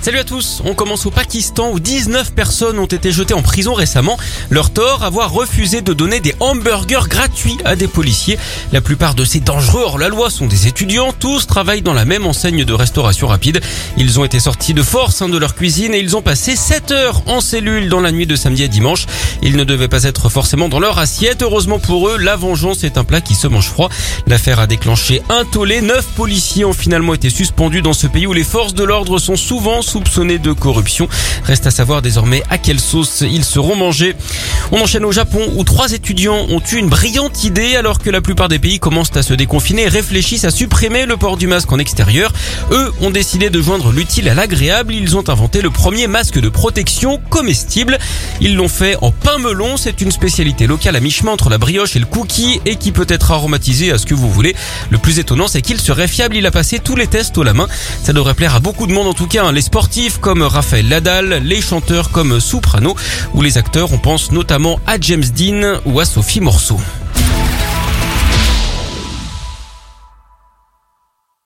Salut à tous, on commence au Pakistan où 19 personnes ont été jetées en prison récemment. Leur tort, avoir refusé de donner des hamburgers gratuits à des policiers. La plupart de ces dangereux hors la loi sont des étudiants, tous travaillent dans la même enseigne de restauration rapide. Ils ont été sortis de force hein, de leur cuisine et ils ont passé 7 heures en cellule dans la nuit de samedi à dimanche. Ils ne devaient pas être forcément dans leur assiette. Heureusement pour eux, la vengeance est un plat qui se mange froid. L'affaire a déclenché un tollé. Neuf policiers ont finalement été suspendus dans ce pays où les forces de l'ordre sont souvent soupçonnés de corruption. Reste à savoir désormais à quelle sauce ils seront mangés. On enchaîne au Japon où trois étudiants ont eu une brillante idée alors que la plupart des pays commencent à se déconfiner et réfléchissent à supprimer le port du masque en extérieur. Eux ont décidé de joindre l'utile à l'agréable. Ils ont inventé le premier masque de protection comestible. Ils l'ont fait en pain melon. C'est une spécialité locale à mi-chemin entre la brioche et le cookie et qui peut être aromatisé à ce que vous voulez. Le plus étonnant, c'est qu'il serait fiable. Il a passé tous les tests au la main. Ça devrait plaire à beaucoup de monde en tout cas. Hein. Les comme Raphaël Ladal, les chanteurs comme Soprano ou les acteurs. On pense notamment à James Dean ou à Sophie Morceau.